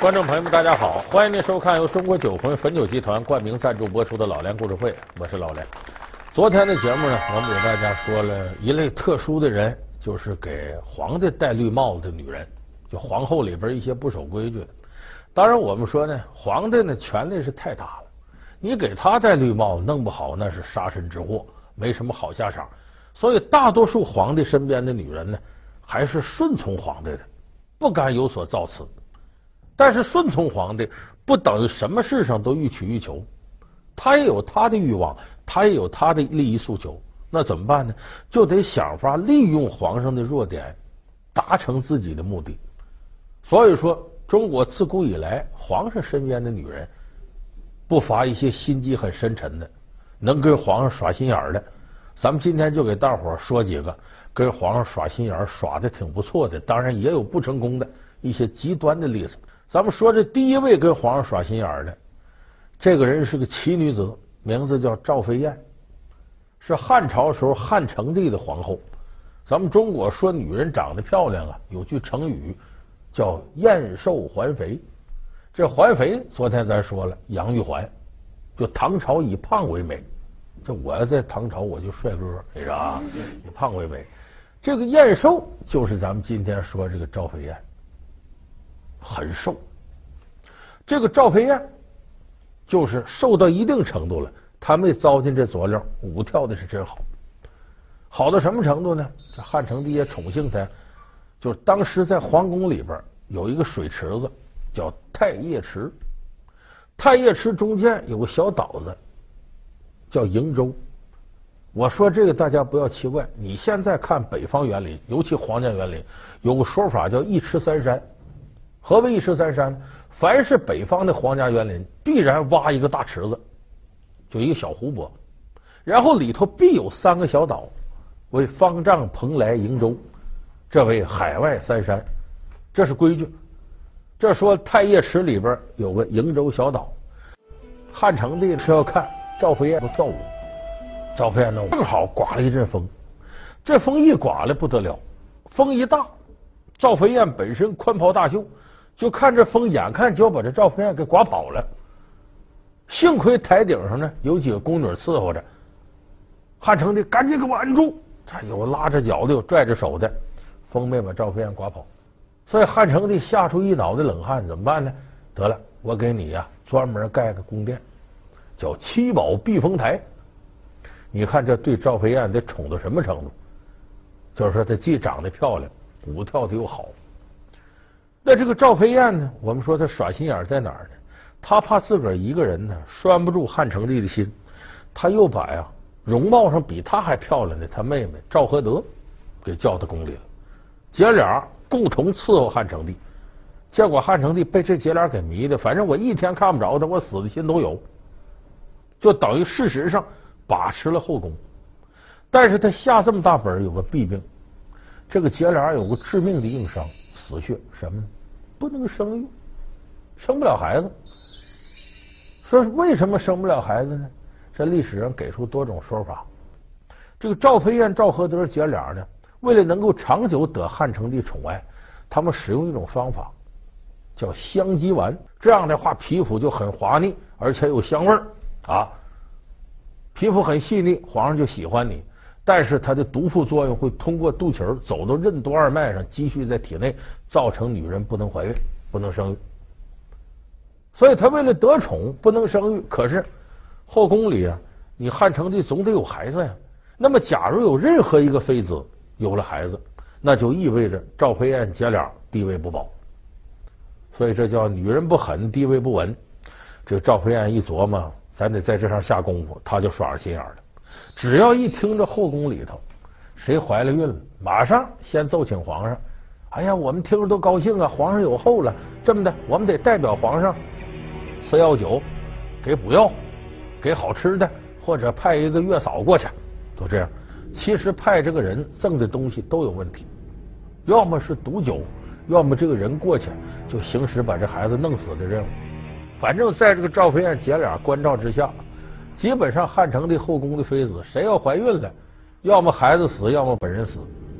观众朋友们，大家好，欢迎您收看由中国酒魂汾酒集团冠名赞助播出的《老梁故事会》，我是老梁。昨天的节目呢，我们给大家说了一类特殊的人，就是给皇帝戴绿帽子的女人，就皇后里边一些不守规矩的。当然，我们说呢，皇帝呢权力是太大了，你给他戴绿帽子，弄不好那是杀身之祸，没什么好下场。所以，大多数皇帝身边的女人呢，还是顺从皇帝的，不敢有所造次。但是顺从皇帝不等于什么事上都欲取欲求，他也有他的欲望，他也有他的利益诉求。那怎么办呢？就得想法利用皇上的弱点，达成自己的目的。所以说，中国自古以来，皇上身边的女人不乏一些心机很深沉的，能跟皇上耍心眼儿的。咱们今天就给大伙儿说几个跟皇上耍心眼儿耍得挺不错的，当然也有不成功的一些极端的例子。咱们说这第一位跟皇上耍心眼的，这个人是个奇女子，名字叫赵飞燕，是汉朝时候汉成帝的皇后。咱们中国说女人长得漂亮啊，有句成语叫“燕瘦还肥”。这还肥，昨天咱说了，杨玉环，就唐朝以胖为美。这我要在唐朝，我就帅哥，你知道吧？以胖为美。这个燕瘦，就是咱们今天说这个赵飞燕。很瘦，这个赵飞燕就是瘦到一定程度了，她没糟践这佐料，舞跳的是真好，好到什么程度呢？这汉成帝也宠幸她，就是当时在皇宫里边有一个水池子，叫太液池，太液池中间有个小岛子，叫瀛洲。我说这个大家不要奇怪，你现在看北方园林，尤其皇家园林，有个说法叫一池三山。何为一池三山？凡是北方的皇家园林，必然挖一个大池子，就一个小湖泊，然后里头必有三个小岛，为方丈、蓬莱、瀛洲，这为海外三山，这是规矩。这说太液池里边有个瀛洲小岛，汉成帝是要看赵飞燕跳舞，赵飞燕呢正好刮了一阵风，这风一刮了不得了，风一大，赵飞燕本身宽袍大袖。就看这风，眼看就要把这赵飞燕给刮跑了。幸亏台顶上呢有几个宫女伺候着，汉成帝赶紧给我按住。这有拉着脚的，有拽着手的，风没把赵飞燕刮跑。所以汉成帝吓出一脑袋冷汗，怎么办呢？得了，我给你呀、专门盖个宫殿，叫七宝避风台。你看这对赵飞燕得宠到什么程度？就是说她既长得漂亮，舞跳的又好。那这个赵飞燕呢？我们说她耍心眼在哪儿呢？她怕自个儿一个人呢拴不住汉成帝的心，她又把呀容貌上比她还漂亮的她妹妹赵合德给叫到宫里了，姐俩共同伺候汉成帝。结果汉成帝被这姐俩给迷的，反正我一天看不着她，我死的心都有。就等于事实上把持了后宫，但是他下这么大本有个弊病，这个姐俩有个致命的硬伤，死穴什么呢？不能生育，生不了孩子。说为什么生不了孩子呢？这历史上给出多种说法。这个赵飞燕、赵合德姐俩呢，为了能够长久得汉成帝宠爱，他们使用一种方法，叫香肌丸。这样的话，皮肤就很滑腻，而且有香味儿啊，皮肤很细腻，皇上就喜欢你。但是它的毒副作用会通过肚脐儿走到任督二脉上，积蓄在体内，造成女人不能怀孕、不能生育。所以他为了得宠不能生育，可是后宫里啊，你汉成帝总得有孩子呀。那么，假如有任何一个妃子有了孩子，那就意味着赵飞燕姐俩地位不保。所以这叫女人不狠，地位不稳。这个赵飞燕一琢磨，咱得在这上下功夫，他就耍上心眼了。只要一听这后宫里头，谁怀了孕了，马上先奏请皇上。哎呀，我们听着都高兴啊，皇上有后了。这么的，我们得代表皇上赐药酒，给补药，给好吃的，或者派一个月嫂过去，都这样。其实派这个人赠的东西都有问题，要么是毒酒，要么这个人过去就行使把这孩子弄死的任务。反正在这个赵飞燕姐俩关照之下。基本上汉成帝后宫的妃子，谁要怀孕了，要么孩子死，要么本人死，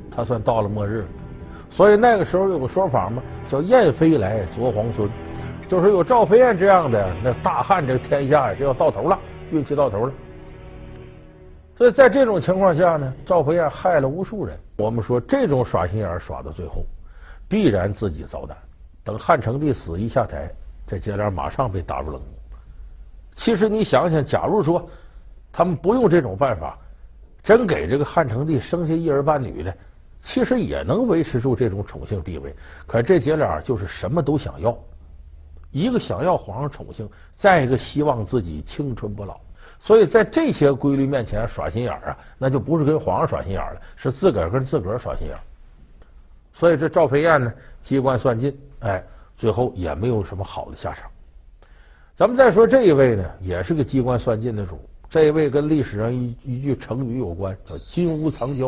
他算到了末日。所以那个时候有个说法嘛，叫“燕飞来，啄皇孙”，就是有赵飞燕这样的那大汉，这个天下是要到头了，运气到头了。所以在这种情况下呢，赵飞燕害了无数人。我们说这种耍心眼耍到最后，必然自己遭难。等汉成帝死一下台，这姐俩马上被打入冷宫。其实你想想，假如说他们不用这种办法，真给这个汉成帝生下一儿半女的，其实也能维持住这种宠幸地位。可这姐俩就是什么都想要，一个想要皇上宠幸，再一个希望自己青春不老。所以在这些规律面前耍心眼儿啊，那就不是跟皇上耍心眼了，是自个儿跟自个儿耍心眼。所以这赵飞燕呢，机关算尽，哎，最后也没有什么好的下场。咱们再说这一位呢，也是个机关算尽的主。这一位跟历史上一一句成语有关，叫“金屋藏娇”。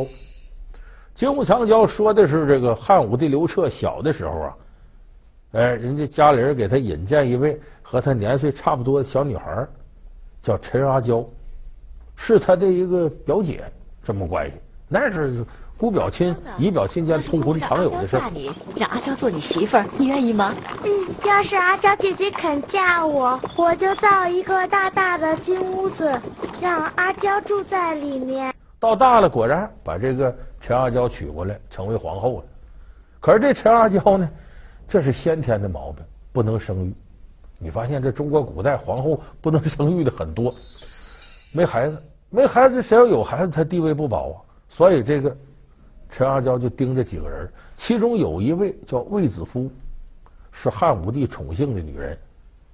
金屋藏娇说的是这个汉武帝刘彻小的时候啊，哎，人家家里人给他引荐一位和他年岁差不多的小女孩，叫陈阿娇，是他的一个表姐，这么关系，那是。姑表亲、姨表亲间通婚常有的事。嫁你让阿娇做你媳妇儿，你愿意吗？嗯，要是阿娇姐姐肯嫁我，我就造一个大大的金屋子，让阿娇住在里面。到大了，果然把这个陈阿娇娶过来，成为皇后了。可是这陈阿娇呢，这是先天的毛病，不能生育。你发现这中国古代皇后不能生育的很多，没孩子，没孩子，谁要有孩子，她地位不保啊。所以这个。陈阿娇就盯着几个人，其中有一位叫卫子夫，是汉武帝宠幸的女人。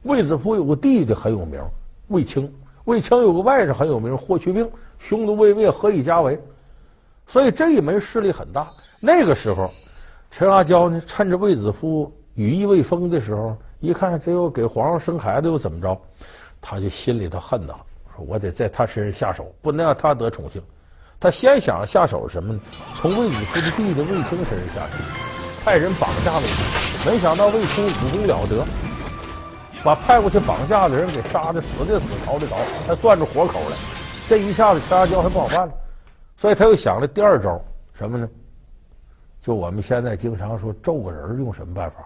卫子夫有个弟弟很有名，卫青；卫青有个外甥很有名，霍去病。匈奴未灭，何以家为？所以这一门势力很大。那个时候，陈阿娇呢，趁着卫子夫羽翼未丰的时候，一看这又给皇上生孩子又怎么着，他就心里头恨得很，说我得在他身上下手，不能让他得宠幸。他先想下手什么呢？从卫子夫的弟弟卫青身上下手，派人绑架卫青。没想到卫青武功了得，把派过去绑架的人给杀的死的死，逃的逃，还攥住活口了。这一下子陈阿娇还不好办了，所以他又想了第二招，什么呢？就我们现在经常说咒个人用什么办法？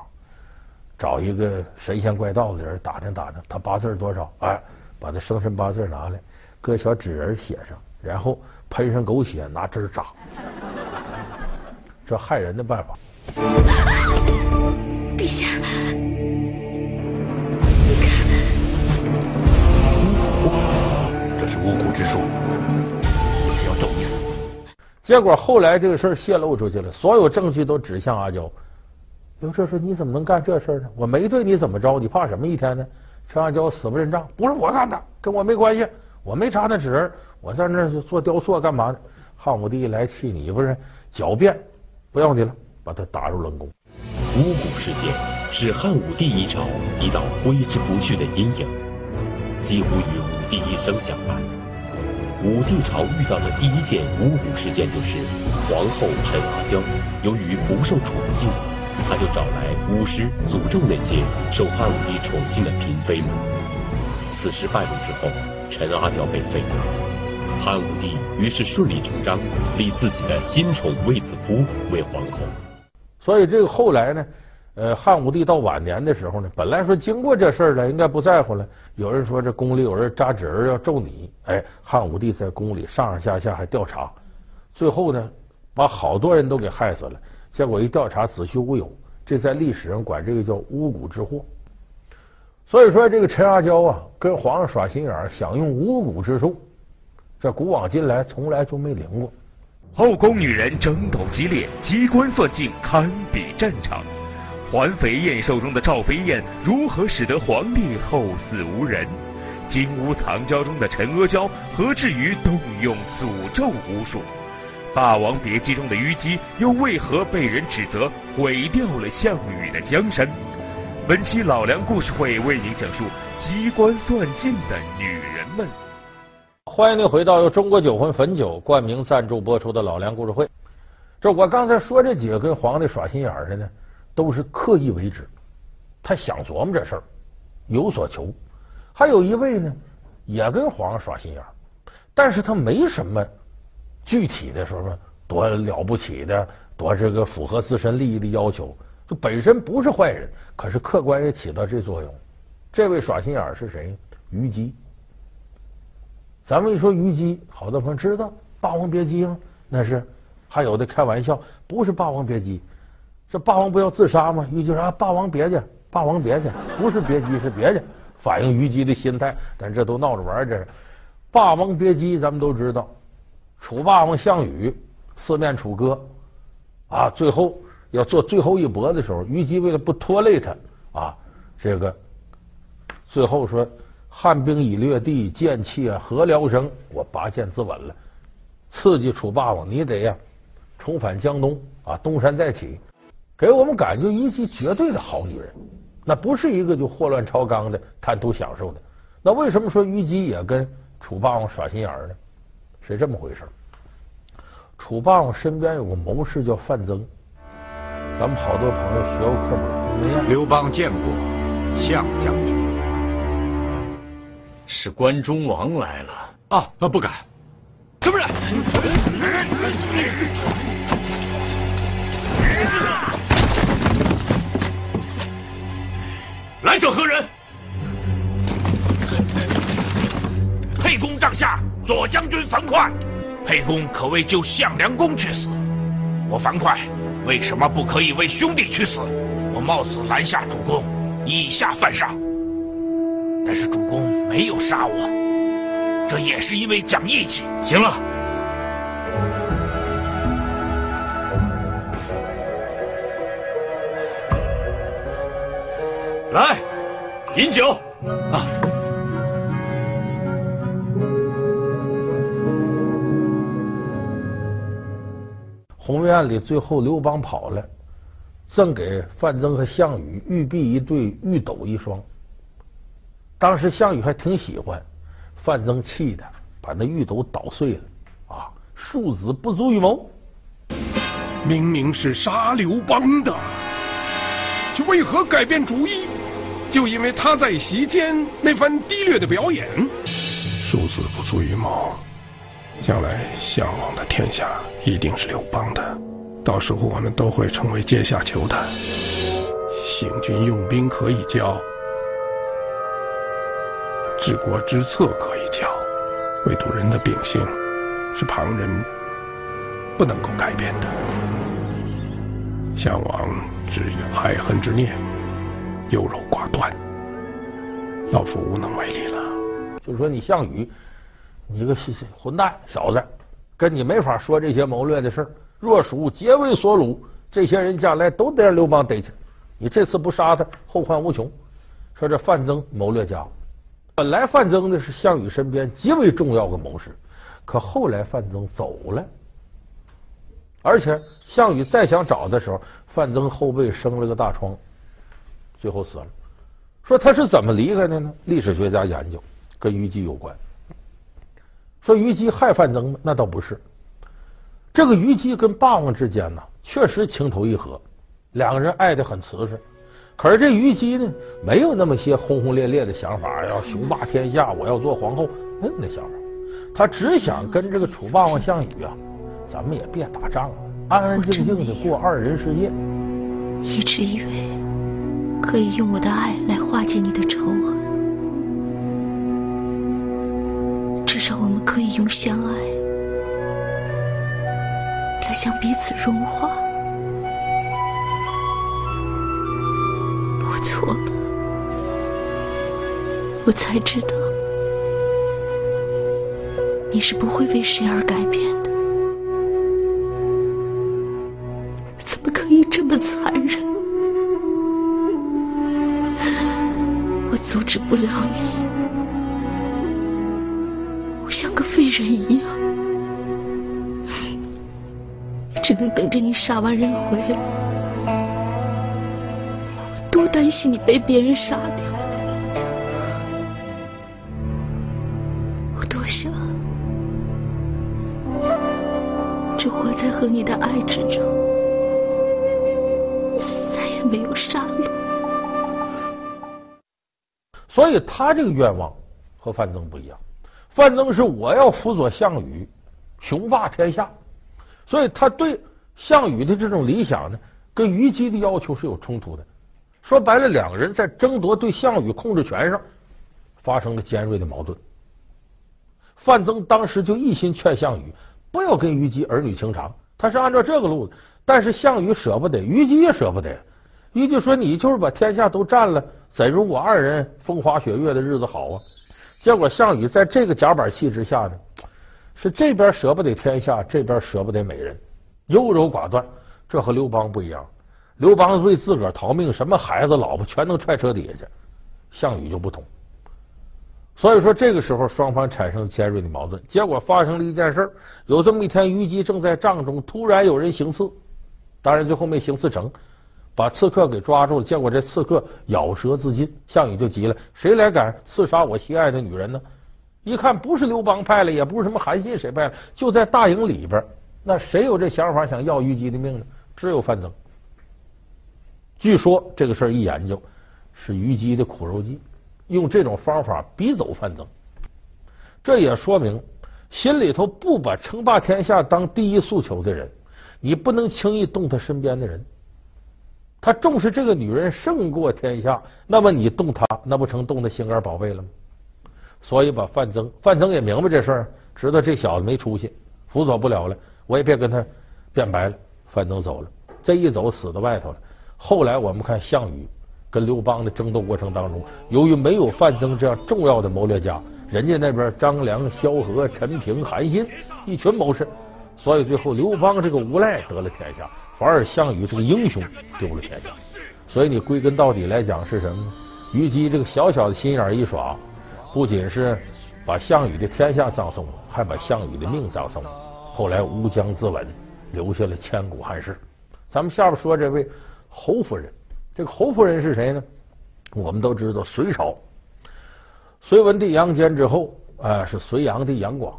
找一个神仙怪道的人打听打听，他八字多少？哎，把他生辰八字拿来，搁小纸人写上，然后。喷上狗血，拿针扎，这害人的办法。陛下，你看，巫蛊，这是巫蛊之术，我要咒你死。结果后来这个事儿泄露出去了，所有证据都指向阿娇。刘彻说：“你怎么能干这事儿呢？我没对你怎么着，你怕什么一天呢？”陈阿娇死不认账，不是我干的，跟我没关系。我没扎那纸人，我在那做雕塑干嘛呢？汉武帝一来气，你不是狡辩，不要你了，把他打入冷宫。巫蛊事件是汉武帝一朝一道挥之不去的阴影，几乎与武帝一生相伴。武帝朝遇到的第一件巫蛊事件就是皇后陈阿娇，由于不受宠幸，他就找来巫师诅咒那些受汉武帝宠幸的嫔妃们。此事败露之后。陈阿娇被废了，汉武帝于是顺理成章立自己的新宠卫子夫为皇后。所以这个后来呢，呃，汉武帝到晚年的时候呢，本来说经过这事儿了，应该不在乎了。有人说这宫里有人扎纸人要咒你，哎，汉武帝在宫里上上下下还调查，最后呢，把好多人都给害死了。结果一调查子虚乌有，这在历史上管这个叫巫蛊之祸。所以说，这个陈阿娇啊，跟皇上耍心眼儿，想用巫蛊之术，这古往今来从来就没灵过。后宫女人争斗激烈，机关算尽堪比战场。环肥燕瘦中的赵飞燕如何使得皇帝后嗣无人？金屋藏娇中的陈阿娇何至于动用诅咒巫术？霸王别姬中的虞姬又为何被人指责毁掉了项羽的江山？本期老梁故事会为您讲述机关算尽的女人们。欢迎您回到由中国酒魂汾酒冠名赞助播出的老梁故事会。这我刚才说这几个跟皇帝耍心眼的呢，都是刻意为之，他想琢磨这事儿，有所求。还有一位呢，也跟皇上耍心眼，但是他没什么具体的说说多了不起的，多这个符合自身利益的要求，就本身不是坏人，可是客观也起到这作用。这位耍心眼儿是谁？虞姬。咱们一说虞姬，好多朋友知道《霸王别姬》吗？那是，还有的开玩笑，不是《霸王别姬》，这霸王不要自杀吗？虞姬说啊，霸王别家，霸王别家，不是别姬，是别家，反映虞姬的心态。但这都闹着玩儿，这是《霸王别姬》，咱们都知道，楚霸王项羽四面楚歌，啊，最后要做最后一搏的时候，虞姬为了不拖累他，啊，这个最后说。汉兵已掠地，剑气啊何聊生？我拔剑自刎了，刺激楚霸王，你得呀，重返江东啊，东山再起，给我们感觉虞姬绝对的好女人，那不是一个就祸乱朝纲的贪图享受的。那为什么说虞姬也跟楚霸王耍心眼儿呢？是这么回事。楚霸王身边有个谋士叫范增，咱们好多朋友学过课本？刘邦见过项将军。是关中王来了啊！啊，不敢。什么人？来者何人？沛公帐下左将军樊哙，沛公可谓救项梁公去死。我樊哙为什么不可以为兄弟去死？我冒死拦下主公，以下犯上。但是主公没有杀我，这也是因为讲义气。行了，来，饮酒。啊！鸿门宴里，最后刘邦跑了，赠给范增和项羽玉璧一对，玉斗一双。当时项羽还挺喜欢，范增气的把那玉斗捣碎了，啊，庶子不足与谋。明明是杀刘邦的，却为何改变主意？就因为他在席间那番低劣的表演。庶子不足与谋，将来项王的天下一定是刘邦的，到时候我们都会成为阶下囚的。行军用兵可以教。治国之策可以教，唯独人的秉性是旁人不能够改变的。项王只有爱恨之念，优柔寡断，老夫无能为力了。就说你项羽，你个混蛋小子，跟你没法说这些谋略的事儿。若属皆为所虏，这些人将来都得让刘邦逮去。你这次不杀他，后患无穷。说这范增谋略家。本来范增呢是项羽身边极为重要的谋士，可后来范增走了，而且项羽再想找的时候，范增后背生了个大疮，最后死了。说他是怎么离开的呢？历史学家研究跟虞姬有关。说虞姬害范增吗？那倒不是。这个虞姬跟霸王之间呢，确实情投意合，两个人爱得很瓷实。可是这虞姬呢，没有那么些轰轰烈烈的想法，要雄霸天下，我要做皇后，没有那想法。他只想跟这个楚霸王项羽啊，咱们也别打仗了，安安静静的过二人世界。一直以为可以用我的爱来化解你的仇恨，用相爱来将彼此融化。我错了，我才知道你是不会为谁而改变个废人一样，只能等着你杀完人回来。多担心你被别人杀掉，我多想只活在和你的爱之中，再也没有杀戮。所以他这个愿望和范增不一样，范增是我要辅佐项羽，雄霸天下，所以他对项羽的这种理想呢，跟虞姬的要求是有冲突的。说白了，两个人在争夺对项羽控制权上发生了尖锐的矛盾。范增当时就一心劝项羽不要跟虞姬儿女情长，他是按照这个路子。但是项羽舍不得，虞姬也舍不得。虞姬说：“你就是把天下都占了，怎如我二人风花雪月的日子好啊？”结果项羽在这个夹板气之下呢，是这边舍不得天下，这边舍不得美人，优柔寡断。这和刘邦不一样，刘邦为自个儿逃命，什么孩子、老婆全能踹车底下去，项羽就不同。所以说，这个时候双方产生尖锐的矛盾。结果发生了一件事儿：有这么一天，虞姬正在帐中，突然有人行刺，当然最后没行刺成，把刺客给抓住了。结果这刺客咬舌自尽，项羽就急了：谁来敢刺杀我心爱的女人呢？一看不是刘邦派了，也不是什么韩信谁派了，就在大营里边，那谁有这想法想要虞姬的命呢？只有范增。据说这个事儿一研究，是虞姬的苦肉计，用这种方法逼走范增。这也说明，心里头不把称霸天下当第一诉求的人，你不能轻易动他身边的人。他重视这个女人胜过天下，那么你动他，那不成动他心肝宝贝了吗？所以把范增，范增也明白这事儿，知道这小子没出息，辅佐不了了，我也别跟他辩白了。范增走了，这一走死在外头了。后来我们看项羽跟刘邦的争斗过程当中，由于没有范增这样重要的谋略家，人家那边张良、萧何、陈平、韩信一群谋士，所以最后刘邦这个无赖得了天下，反而项羽这个英雄丢了天下。所以你归根到底来讲是什么呢？虞姬这个小小的心眼一耍，不仅是把项羽的天下葬送，还把项羽的命葬送了。后来乌江自刎。留下了千古汉事。咱们下边说这位侯夫人，这个侯夫人是谁呢？我们都知道，隋朝隋文帝杨坚之后，啊，是隋炀帝杨广。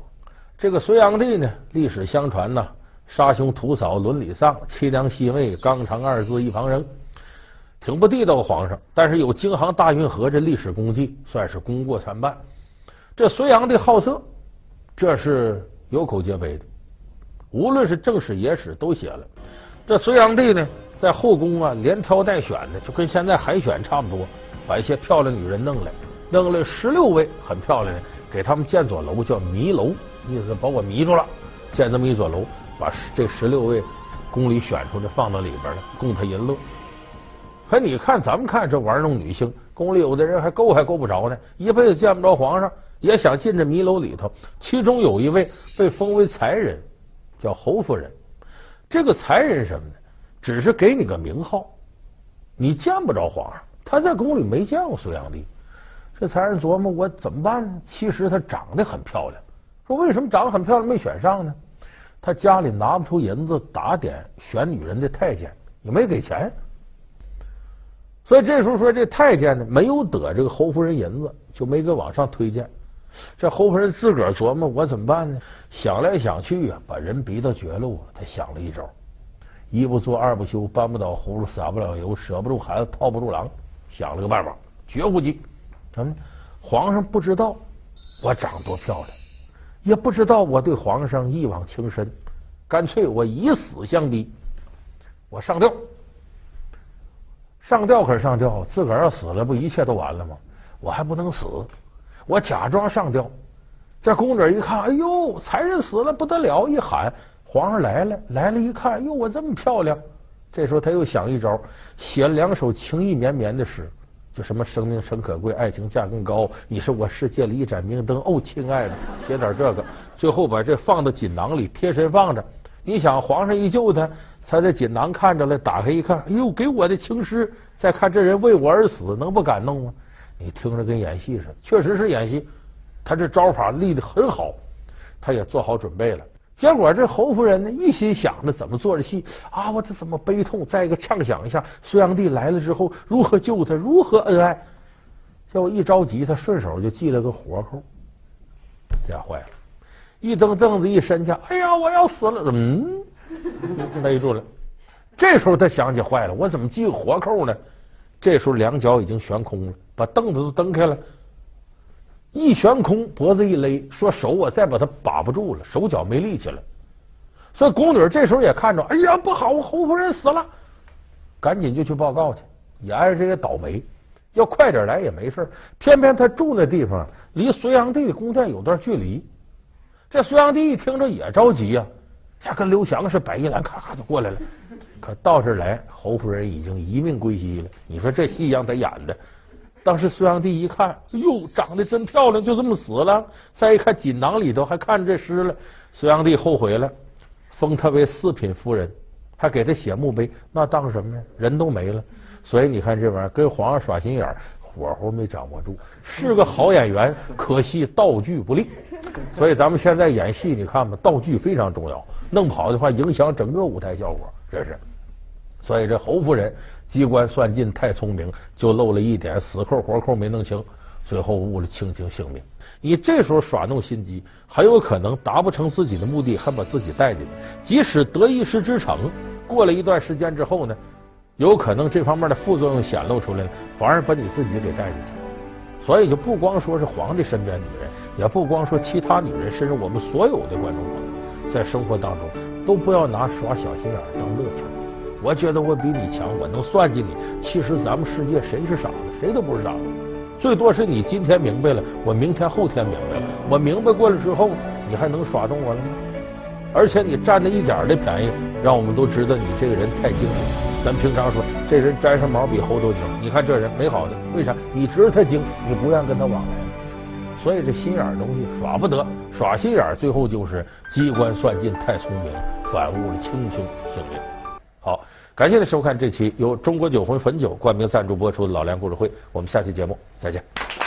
这个隋炀帝呢，历史相传呢，杀兄屠嫂伦理丧，妻娘媳妹纲常二字一旁扔，挺不地道皇上。但是有京杭大运河这历史功绩，算是功过参半。这隋炀帝好色，这是有口皆碑的。无论是正史野史都写了，这隋炀帝呢，在后宫啊，连挑带选的，就跟现在海选差不多，把一些漂亮女人弄来，弄了十六位很漂亮的，给他们建座楼，叫迷楼，意思把我迷住了，建这么一座楼，把这十六位宫里选出来放到里边了，供他淫乐。可你看，咱们看这玩弄女性，宫里有的人还够还够不着呢，一辈子见不着皇上，也想进这迷楼里头。其中有一位被封为才人。叫侯夫人，这个才人什么呢？只是给你个名号，你见不着皇上。他在宫里没见过隋炀帝。这才人琢磨：我怎么办呢？其实她长得很漂亮。说为什么长得很漂亮没选上呢？他家里拿不出银子打点选女人的太监，也没给钱。所以这时候说这太监呢，没有得这个侯夫人银子，就没给往上推荐。这侯夫人自个儿琢磨，我怎么办呢？想来想去啊，把人逼到绝路。他想了一招：一不做二不休，搬不倒葫芦撒不了油，舍不住孩子套不住狼。想了个办法，绝无计。什么？皇上不知道我长多漂亮，也不知道我对皇上一往情深，干脆我以死相逼，我上吊。上吊可是上吊，自个儿要死了，不一切都完了吗？我还不能死。我假装上吊，这宫女一看，哎呦，才人死了不得了！一喊，皇上来了，来了一看，哎呦，我这么漂亮。这时候他又想一招，写了两首情意绵绵的诗，就什么“生命诚可贵，爱情价更高”，你是我世界里一盏明灯。哦，亲爱的，写点这个，最后把这放到锦囊里贴身放着。你想，皇上一救他，他在锦囊看着了，打开一看，哎呦，给我的情诗。再看这人为我而死，能不感动吗？你听着跟演戏似的，确实是演戏。他这招法立得很好，他也做好准备了。结果这侯夫人呢，一心想着怎么做这戏啊，我这怎么悲痛？再一个畅想一下，隋炀帝来了之后如何救他，如何恩爱。结果一着急，他顺手就系了个活扣，这坏了。一蹬凳子，一伸下，哎呀，我要死了！嗯，勒住了。这时候他想起坏了，我怎么系个活扣呢？这时候两脚已经悬空了，把凳子都蹬开了，一悬空，脖子一勒，说手我再把他把不住了，手脚没力气了。所以宫女这时候也看着，哎呀，不好，侯夫人死了，赶紧就去报告去，也挨着这些倒霉。要快点来也没事，偏偏他住那地方离隋炀帝宫殿有段距离。这隋炀帝一听着也着急呀、啊，呀，跟刘翔似的，摆一拦，咔咔就过来了。可到这来，侯夫人已经一命归西了。你说这戏让他演的。当时隋炀帝一看，哎呦，长得真漂亮，就这么死了。再一看锦囊里头还看着这诗了，隋炀帝后悔了，封他为四品夫人，还给他写墓碑。那当什么呀？人都没了。所以你看这玩意儿，跟皇上耍心眼儿，火候没掌握住。是个好演员，可惜道具不利。所以咱们现在演戏，你看吧，道具非常重要，弄不好的话，影响整个舞台效果。这是。所以这侯夫人机关算尽太聪明，就漏了一点死扣活扣没弄清，最后误了卿卿性命。你这时候耍弄心机，很有可能达不成自己的目的，还把自己带进去。即使得一时之逞，过了一段时间之后呢，有可能这方面的副作用显露出来了，反而把你自己给带进去。所以就不光说是皇帝身边女人，也不光说其他女人，甚至我们所有的观众朋友，在生活当中都不要拿耍小心眼当乐趣。我觉得我比你强，我能算计你。其实咱们世界谁是傻子？谁都不是傻子。最多是你今天明白了，我明天后天明白了。我明白过了之后，你还能耍动我了吗？而且你占了一点的便宜，让我们都知道你这个人太精明。咱平常说这人沾上毛比猴都精，你看这人没好的，为啥？你知道他精，你不愿跟他往来。所以这心眼儿东西耍不得，耍心眼儿最后就是机关算尽太聪明，反误了卿卿性命。感谢您收看这期由中国酒魂汾酒冠名赞助播出的《老梁故事会》，我们下期节目再见。